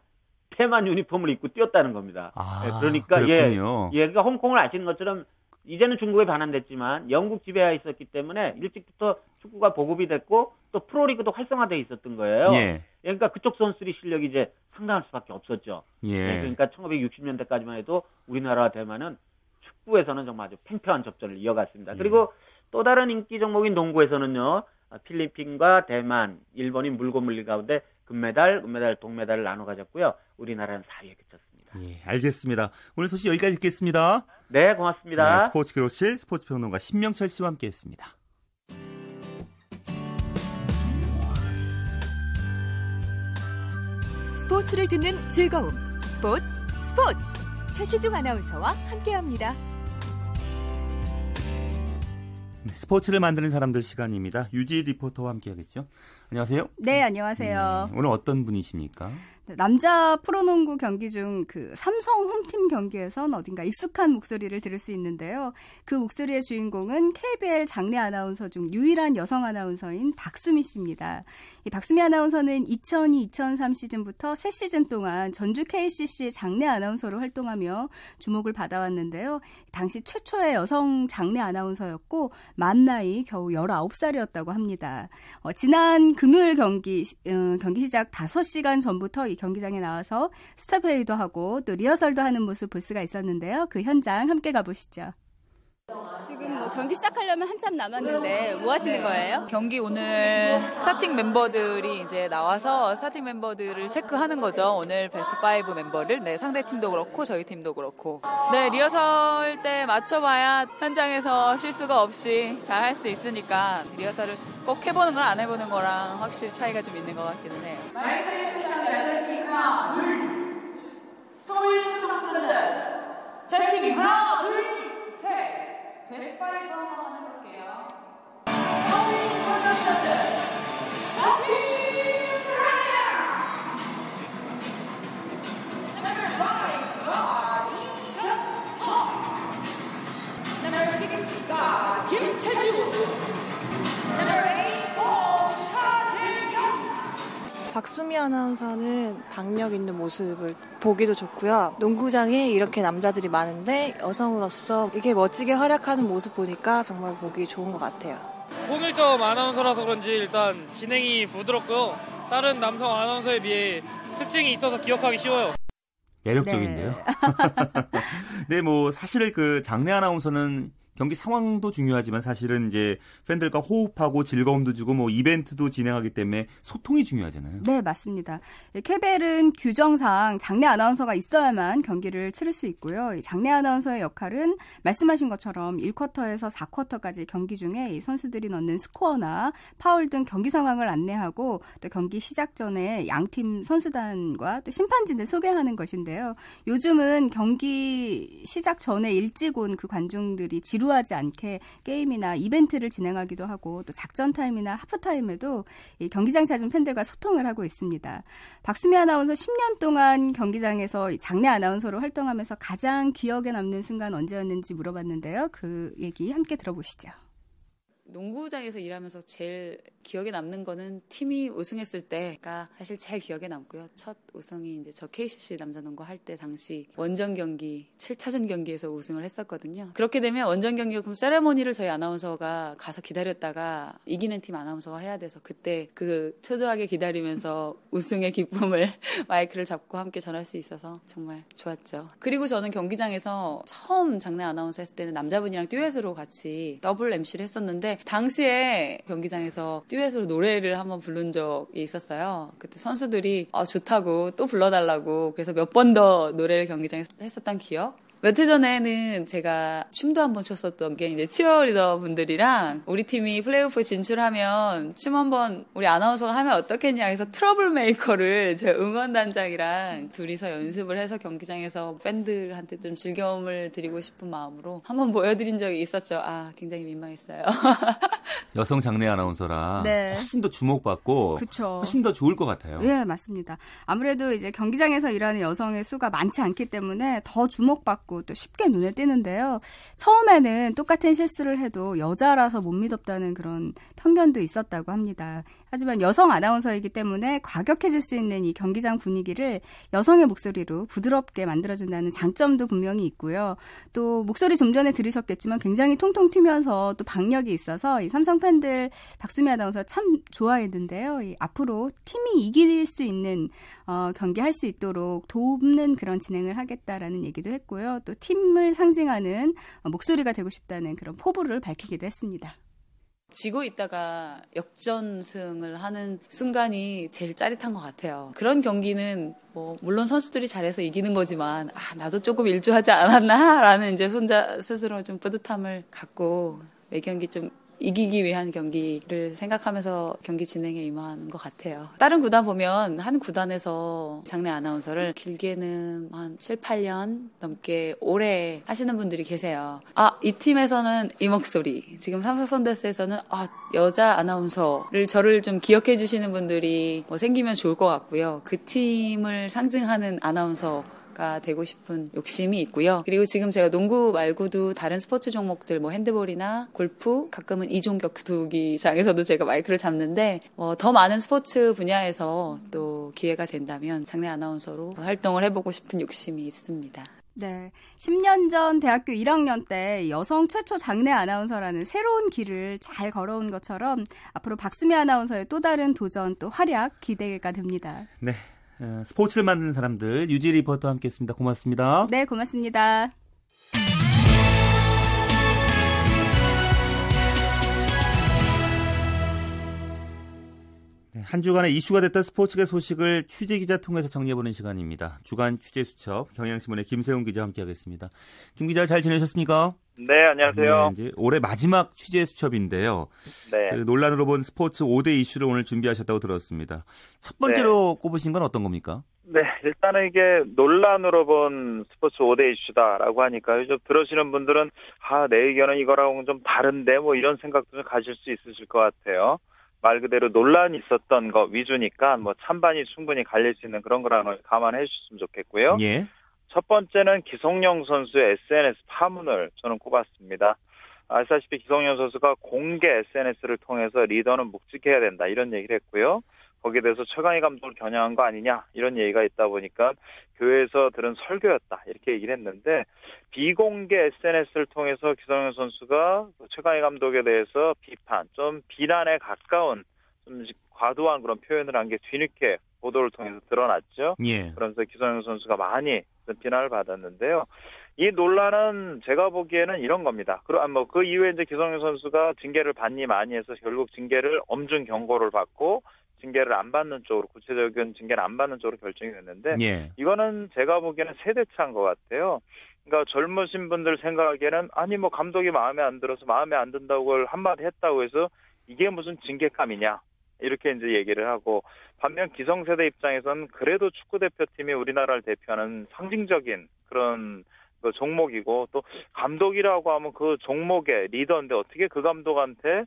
대만 유니폼을 입고 뛰었다는 겁니다. 아, 예, 그러니까 그렇군요. 예, 예, 그러니까 홍콩을 아시는 것처럼 이제는 중국에 반환됐지만 영국 지배하에 있었기 때문에 일찍부터 축구가 보급이 됐고 또 프로리그도 활성화돼 있었던 거예요. 예. 그러니까 그쪽 선수들이 실력이 이제 상당할 수밖에 없었죠. 예. 예, 그러니까 1960년대까지만 해도 우리나라와 대만은 축구에서는 정말 아주 팽팽한 접전을 이어갔습니다. 예. 그리고 또 다른 인기 종목인 농구에서는요, 아, 필리핀과 대만, 일본이 물고 물리 가운데 금메달, 은메달, 동메달을 나눠 가졌고요. 우리나라는 4위에 그쳤습니다. 예, 알겠습니다. 오늘 소식 여기까지 듣겠습니다. 네, 고맙습니다. 네, 스포츠 기로실 스포츠 평론가 신명철 씨와 함께했습니다. 스포츠를 듣는 즐거움. 스포츠, 스포츠. 최시중 아나운서와 함께합니다. 네, 스포츠를 만드는 사람들 시간입니다. 유지 리포터와 함께하겠죠. 안녕하세요. 네, 안녕하세요. 네, 오늘 어떤 분이십니까? 남자 프로농구 경기 중 그 삼성 홈팀 경기에선 어딘가 익숙한 목소리를 들을 수 있는데요. 그 목소리의 주인공은 KBL 장내 아나운서 중 유일한 여성 아나운서인 박수미 씨입니다. 이 박수미 아나운서는 2002-2003 시즌부터 새 시즌 동안 전주 KCC 장내 아나운서로 활동하며 주목을 받아왔는데요. 당시 최초의 여성 장내 아나운서였고 만 나이 겨우 19살이었다고 합니다. 어, 지난 금요일 경기 어, 경기 시작 5시간 전부터 이 경기장에 나와서 회의도 하고 또 리허설도 하는 모습 볼 수가 있었는데요. 그 현장 함께 가보시죠. 지금 뭐 경기 시작하려면 한참 남았는데 뭐 하시는 네. 거예요? 경기 오늘 스타팅 멤버들이 이제 나와서 스타팅 멤버들을 체크하는 거죠. 오늘 베스트 5 멤버를 네, 상대 팀도 그렇고 저희 팀도 그렇고. 네, 리허설 때 맞춰봐야 현장에서 실수가 없이 잘 할 수 있으니까 리허설을 꼭 해보는 건안 해보는 거랑 확실히 차이가 좀 있는 것 같기는 해요. 하나, 둘. 서울 삼성 썬더스. 테스팅 하나, 둘, 셋. 베스트 5 한번 해볼게요. 박수미 아나운서는 박력 있는 모습을 보기도 좋고요. 농구장에 이렇게 남자들이 많은데 여성으로서 이게 멋지게 활약하는 모습 보니까 정말 보기 좋은 것 같아요. 홍일점 아나운서라서 그런지 일단 진행이 부드럽고요. 다른 남성 아나운서에 비해 특징이 있어서 기억하기 쉬워요. 매력적인데요. 네, 뭐 사실 그 장내 아나운서는 경기 상황도 중요하지만 사실은 이제 팬들과 호흡하고 즐거움도 주고 뭐 이벤트도 진행하기 때문에 소통이 중요하잖아요. 네, 맞습니다. KBL은 규정상 장내 아나운서가 있어야만 경기를 치를 수 있고요. 이 장내 아나운서의 역할은 말씀하신 것처럼 1쿼터에서 4쿼터까지 경기 중에 이 선수들이 넣는 스코어나 파울 등 경기 상황을 안내하고 또 경기 시작 전에 양팀 선수단과 또 심판진을 소개하는 것인데요. 요즘은 경기 시작 전에 일찍 온 그 관중들이 지루 하지 않게 게임이나 이벤트를 진행하기도 하고 또 작전 타임이나 하프 타임에도 이 경기장 찾은 팬들과 소통을 하고 있습니다. 박수미 아나운서 10년 동안 경기장에서 이 장내 아나운서로 활동하면서 가장 기억에 남는 순간 언제였는지 물어봤는데요. 그 얘기 함께 들어보시죠. 농구장에서 일하면서 제일 기억에 남는 거는 팀이 우승했을 때가 사실 제일 기억에 남고요. 첫 우승이 이제 저 KCC 남자농구 할 때 당시 원정 경기 7차전 경기에서 우승을 했었거든요. 그렇게 되면 원정 경기 그럼 세레모니를 저희 아나운서가 가서 기다렸다가 이기는 팀 아나운서가 해야 돼서 그때 그 초조하게 기다리면서 우승의 기쁨을 마이크를 잡고 함께 전할 수 있어서 정말 좋았죠. 그리고 저는 경기장에서 처음 장내 아나운서 했을 때는 남자분이랑 듀엣으로 같이 더블 MC를 했었는데 당시에 경기장에서 듀엣으로 노래를 한번 부른 적이 있었어요. 그때 선수들이 아, 좋다고 또 불러달라고 그래서 몇 번 더 노래를 경기장에서 했었던 기억. 몇해 전에는 제가 춤도 한번 췄었던 게 이제 치어리더 분들이랑 우리 팀이 플레이오프 진출하면 춤 한번 우리 아나운서가 하면 어떻겠냐 해서 트러블 메이커를 제 응원단장이랑 둘이서 연습을 해서 경기장에서 팬들한테 좀 즐거움을 드리고 싶은 마음으로 한번 보여드린 적이 있었죠. 아, 굉장히 민망했어요. 여성 장내 아나운서라 네. 훨씬 더 주목받고 그쵸. 훨씬 더 좋을 것 같아요. 예, 맞습니다. 아무래도 이제 경기장에서 일하는 여성의 수가 많지 않기 때문에 더 주목받고 또 쉽게 눈에 띄는데요. 처음에는 똑같은 실수를 해도 여자라서 못 믿었다는 그런 편견도 있었다고 합니다. 하지만 여성 아나운서이기 때문에 과격해질 수 있는 이 경기장 분위기를 여성의 목소리로 부드럽게 만들어준다는 장점도 분명히 있고요. 또 목소리 좀 전에 들으셨겠지만 굉장히 통통 튀면서 또 박력이 있어서 이 삼성 팬들 박수미 아나운서 참 좋아했는데요. 이 앞으로 팀이 이길 수 있는 어, 경기 할 수 있도록 돕는 그런 진행을 하겠다라는 얘기도 했고요. 또 팀을 상징하는 어, 목소리가 되고 싶다는 그런 포부를 밝히기도 했습니다. 지고 있다가 역전승을 하는 순간이 제일 짜릿한 것 같아요. 그런 경기는 뭐 물론 선수들이 잘해서 이기는 거지만 아 나도 조금 일조하지 않았나라는 이제 손자 스스로 좀 뿌듯함을 갖고 매 경기 좀 이기기 위한 경기를 생각하면서 경기 진행에 임하는 것 같아요. 다른 구단 보면 한 구단에서 장내 아나운서를 길게는 한 7, 8년 넘게 오래 하시는 분들이 계세요. 아, 이 팀에서는 이 목소리. 지금 삼성 선데스에서는 아, 여자 아나운서를 저를 좀 기억해 주시는 분들이 뭐 생기면 좋을 것 같고요. 그 팀을 상징하는 아나운서 가 되고 싶은 욕심이 있고요. 그리고 지금 제가 농구 말고도 다른 스포츠 종목들 뭐 핸드볼이나 골프 가끔은 이종 격투기장에서도 제가 마이크를 잡는데 어, 더 많은 스포츠 분야에서 또 기회가 된다면 장내 아나운서로 활동을 해보고 싶은 욕심이 있습니다. 네. 10년 전 대학교 1학년 때 여성 최초 장내 아나운서라는 새로운 길을 잘 걸어온 것처럼 앞으로 박수미 아나운서의 또 다른 도전 또 활약 기대가 됩니다. 네. 어, 스포츠를 만드는 사람들 유지 리포터와 함께했습니다. 고맙습니다. 네, 고맙습니다. 네, 한 주간의 이슈가 됐던 스포츠계 소식을 취재 기자 통해서 정리해보는 시간입니다. 주간 취재 수첩 경향신문의 김세훈 기자 함께하겠습니다. 김 기자 잘 지내셨습니까? 네, 안녕하세요. 네, 올해 마지막 취재 수첩인데요. 네. 그 논란으로 본 스포츠 5대 이슈를 오늘 준비하셨다고 들었습니다. 첫 번째로 네. 꼽으신 건 어떤 겁니까? 네, 일단은 이게 논란으로 본 스포츠 5대 이슈다라고 하니까 좀 들으시는 분들은 아, 내 의견은 이거랑은 좀 다른데 뭐 이런 생각도 좀 가질 수 있으실 것 같아요. 말 그대로 논란이 있었던 거 위주니까 뭐 찬반이 충분히 갈릴 수 있는 그런 거라는 걸 감안해 주셨으면 좋겠고요. 예. 첫 번째는 기성용 선수의 SNS 파문을 저는 꼽았습니다. 아시다시피 기성용 선수가 공개 SNS를 통해서 리더는 묵직해야 된다 이런 얘기를 했고요. 거기에 대해서 최강희 감독을 겨냥한 거 아니냐 이런 얘기가 있다 보니까 교회에서 들은 설교였다 이렇게 얘기를 했는데 비공개 SNS를 통해서 기성용 선수가 최강희 감독에 대해서 비판 좀 비난에 가까운 좀 과도한 그런 표현을 한 게 뒤늦게 보도를 통해서 드러났죠. 예. 그러면서 기성용 선수가 많이 비난을 받았는데요. 이 논란은 제가 보기에는 이런 겁니다. 그럼 뭐 그 이후에 이제 기성용 선수가 징계를 받니 많이 해서 결국 징계를 엄중 경고를 받고 징계를 안 받는 쪽으로 구체적인 징계를 안 받는 쪽으로 결정이 됐는데 예. 이거는 제가 보기에는 세대 차인 것 같아요. 그러니까 젊으신 분들 생각하기에는 아니 뭐 감독이 마음에 안 들어서 마음에 안 든다고 한마디 했다고 해서 이게 무슨 징계감이냐 이렇게 이제 얘기를 하고 반면 기성세대 입장에서는 그래도 축구 대표팀이 우리나라를 대표하는 상징적인 그런 그 종목이고 또 감독이라고 하면 그 종목의 리더인데 어떻게 그 감독한테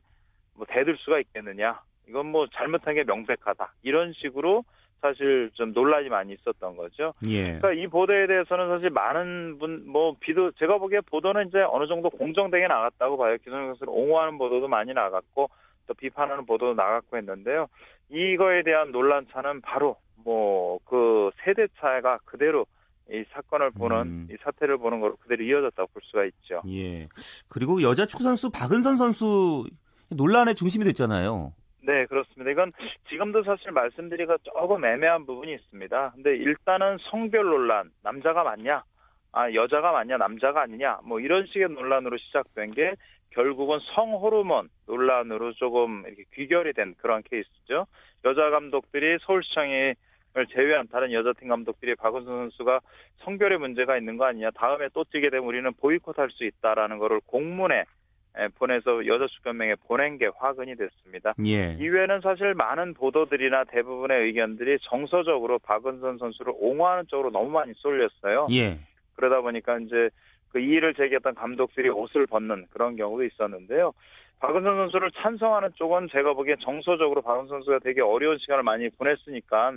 뭐 대들 수가 있겠느냐 이건 뭐 잘못한 게 명백하다. 이런 식으로 사실 좀 논란이 많이 있었던 거죠. 예. 그러니까 이 보도에 대해서는 사실 많은 분, 뭐, 비도, 제가 보기에 보도는 이제 어느 정도 공정되게 나갔다고 봐요. 기성 선수를 옹호하는 보도도 많이 나갔고, 또 비판하는 보도도 나갔고 했는데요. 이거에 대한 논란차는 바로 뭐, 그 세대 차이가 그대로 이 사건을 보는, 음. 이 사태를 보는 거로 그대로 이어졌다고 볼 수가 있죠. 예. 그리고 여자 축구 선수 박은선 선수 논란의 중심이 됐잖아요. 네, 그렇습니다. 이건 지금도 사실 말씀드리기가 조금 애매한 부분이 있습니다. 근데 일단은 성별 논란, 남자가 맞냐, 아, 여자가 맞냐, 남자가 아니냐, 뭐 이런 식의 논란으로 시작된 게 결국은 성호르몬 논란으로 조금 이렇게 귀결이 된 그런 케이스죠. 여자 감독들이 서울시청이 을 제외한 다른 여자팀 감독들이 박은선 선수가 성별의 문제가 있는 거 아니냐. 다음에 또 뛰게 되면 우리는 보이콧할 수 있다라는 거를 공문에 보내서 여자축구연맹에 보낸 게 화근이 됐습니다. 예. 이외에는 사실 많은 보도들이나 대부분의 의견들이 정서적으로 박은선 선수를 옹호하는 쪽으로 너무 많이 쏠렸어요. 예. 그러다 보니까 이제 그 이의를 제기했던 감독들이 옷을 벗는 그런 경우도 있었는데요. 박은선 선수를 찬성하는 쪽은 제가 보기엔 정서적으로 박은선 선수가 되게 어려운 시간을 많이 보냈으니까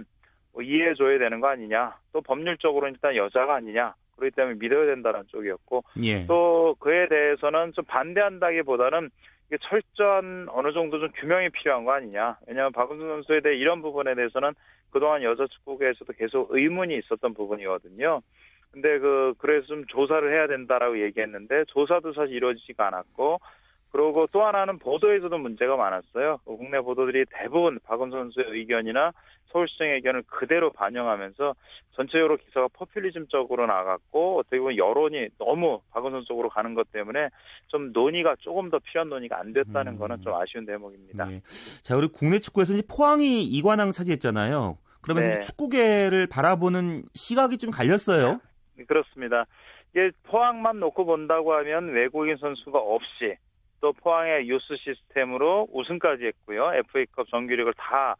뭐 이해해줘야 되는 거 아니냐. 또 법률적으로 일단 여자가 아니냐. 그렇기 때문에 믿어야 된다는 쪽이었고 예. 또 그에 대해서는 좀 반대한다기보다는 이게 철저한 어느 정도 좀 규명이 필요한 거 아니냐. 왜냐하면 박은순 선수에 대해 이런 부분에 대해서는 그동안 여자 축구계에서도 계속 의문이 있었던 부분이거든요. 근데 그 그래서 좀 조사를 해야 된다라고 얘기했는데 조사도 사실 이루어지지가 않았고 그리고 또 하나는 보도에서도 문제가 많았어요. 그 국내 보도들이 대부분 박은선 선수의 의견이나 서울시청의 의견을 그대로 반영하면서 전체적으로 기사가 포퓰리즘적으로 나갔고 어떻게 보면 여론이 너무 박은선 쪽으로 가는 것 때문에 좀 논의가 조금 더 필요한 논의가 안 됐다는 음. 거는 좀 아쉬운 대목입니다. 네. 자, 우리 국내 축구에서 이제 포항이 이관왕 차지했잖아요. 그러면서 네. 축구계를 바라보는 시각이 좀 갈렸어요. 네, 그렇습니다. 이게 포항만 놓고 본다고 하면 외국인 선수가 없이 또 포항의 유스 시스템으로 우승까지 했고요. FA컵 정규력을 다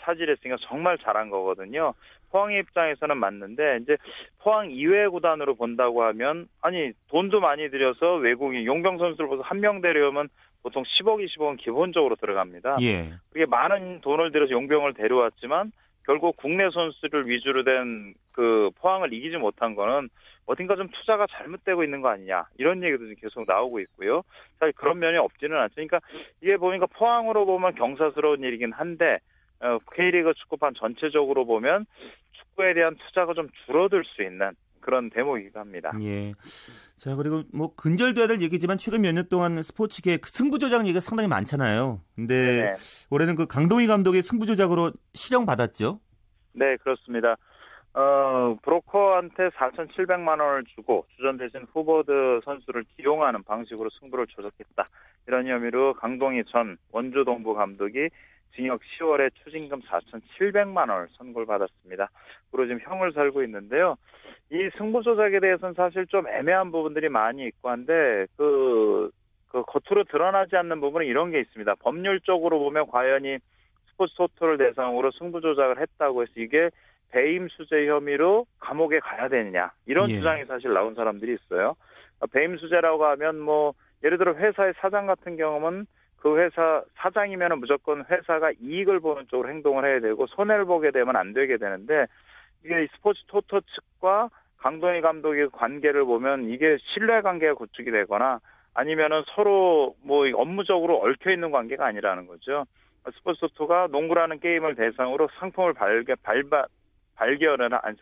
차지했으니까 정말 잘한 거거든요. 포항 입장에서는 맞는데 이제 포항 이외 구단으로 본다고 하면 아니 돈도 많이 들여서 외국인 용병 선수를 보서 한 명 데려오면 보통 10억, 20억은 기본적으로 들어갑니다. 예. 그게 많은 돈을 들여서 용병을 데려왔지만 결국 국내 선수를 위주로 된 그 포항을 이기지 못한 거는 어딘가 좀 투자가 잘못되고 있는 거 아니냐 이런 얘기도 계속 나오고 있고요. 사실 그런 면이 없지는 않죠. 그러니까 이게 보니까 포항으로 보면 경사스러운 일이긴 한데 어, K리그 축구판 전체적으로 보면 축구에 대한 투자가 좀 줄어들 수 있는 그런 대목이기도 합니다. 예. 자 그리고 뭐 근절돼야 될 얘기지만 최근 몇 년 동안 스포츠계 그 승부 조작 얘기가 상당히 많잖아요. 근데 네 올해는 그 강동희 감독의 승부 조작으로 실형 받았죠. 네, 그렇습니다. 어, 브로커한테 4,700만 원을 주고 주전 대신 후보드 선수를 기용하는 방식으로 승부를 조작했다. 이런 혐의로 강동희 전 원주 동부 감독이 징역 10월에 추징금 4,700만 원을 선고를 받았습니다. 그리고 지금 형을 살고 있는데요. 이 승부 조작에 대해서는 사실 좀 애매한 부분들이 많이 있고 한데 그, 그 겉으로 드러나지 않는 부분은 이런 게 있습니다. 법률적으로 보면 과연이 스포츠 토토를 대상으로 승부 조작을 했다고 해서 이게 배임 수재 혐의로 감옥에 가야 되느냐 이런 예. 주장이 사실 나온 사람들이 있어요. 배임 수재라고 하면 뭐 예를 들어 회사의 사장 같은 경우는 그 회사 사장이면 무조건 회사가 이익을 보는 쪽으로 행동을 해야 되고 손해를 보게 되면 안 되게 되는데 이게 스포츠 토토 측과 강동희 감독의 관계를 보면 이게 신뢰 관계가 구축이 되거나 아니면은 서로 뭐 업무적으로 얽혀 있는 관계가 아니라는 거죠. 스포츠 토토가 농구라는 게임을 대상으로 상품을 발견 발바 발견을 안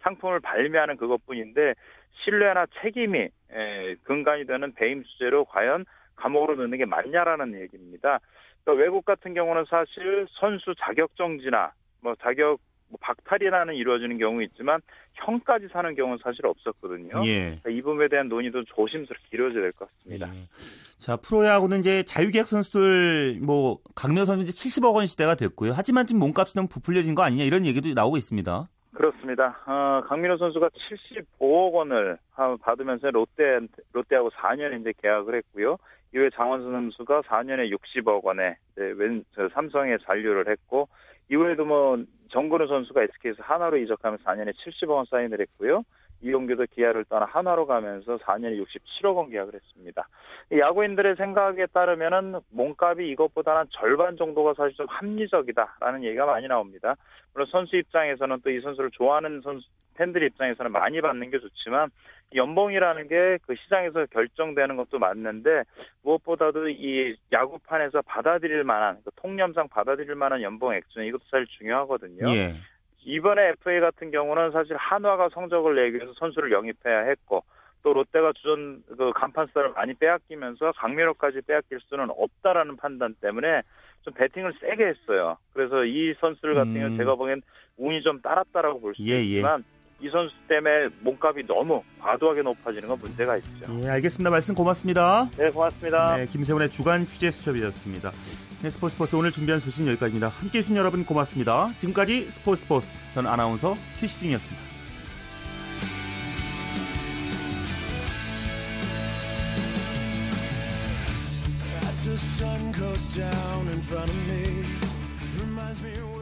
상품을 발매하는 그것뿐인데 신뢰나 책임이 에, 근간이 되는 배임 수재로 과연 감옥으로 넣는 게 맞냐라는 얘기입니다. 그러니까 외국 같은 경우는 사실 선수 자격 정지나 뭐 자격 뭐 박탈이라는 이루어지는 경우 있지만 형까지 사는 경우는 사실 없었거든요. 예. 그러니까 이 부분에 대한 논의도 조심스럽게 이루어져야 될 것 같습니다. 예. 자, 프로야구는 이제 자유계약 선수들 뭐 강명 선수 이제 70억 원 시대가 됐고요. 하지만 지금 몸값이 너무 부풀려진 거 아니냐 이런 얘기도 나오고 있습니다. 그렇습니다. 어, 강민호 선수가 75억 원을 받으면서 롯데 롯데하고 4년 이제 계약을 했고요. 이후에 장원순 선수가 4년에 60억 원에 왼 삼성에 잔류를 했고 이후에도 뭐 정근우 선수가 SK에서 한화로 이적하면서 4년에 70억 원 사인을 했고요. 이용규도 기아를 떠나 한화로 가면서 4년에 67억 원 계약을 했습니다. 야구인들의 생각에 따르면은 몸값이 이것보다는 절반 정도가 사실 좀 합리적이다라는 얘기가 많이 나옵니다. 물론 선수 입장에서는 또 이 선수를 좋아하는 선수 팬들 입장에서는 많이 받는 게 좋지만 연봉이라는 게 그 시장에서 결정되는 것도 맞는데 무엇보다도 이 야구판에서 받아들일 만한 그 통념상 받아들일 만한 연봉 액수는 이것도 사실 중요하거든요. 예. 이번에 FA 같은 경우는 사실 한화가 성적을 내기 위해서 선수를 영입해야 했고 또 롯데가 주전 그 간판스타를 많이 빼앗기면서 강민호까지 빼앗길 수는 없다라는 판단 때문에 좀 배팅을 세게 했어요. 그래서 이 선수들 같은 경우 음. 제가 보기엔 운이 좀 따랐다라고 볼수 예, 예. 있지만 이 선수 때문에 몸값이 너무 과도하게 높아지는 건 문제가 있죠. 예, 알겠습니다. 말씀 고맙습니다. 네, 고맙습니다. 네, 김세훈의 주간 취재 수첩이었습니다. 네, 스포츠 스포츠 오늘 준비한 소식은 여기까지입니다. 함께해 주신 여러분 고맙습니다. 지금까지 스포츠 스포츠 전 아나운서 최시중이었습니다. Sun goes down in front of me, reminds me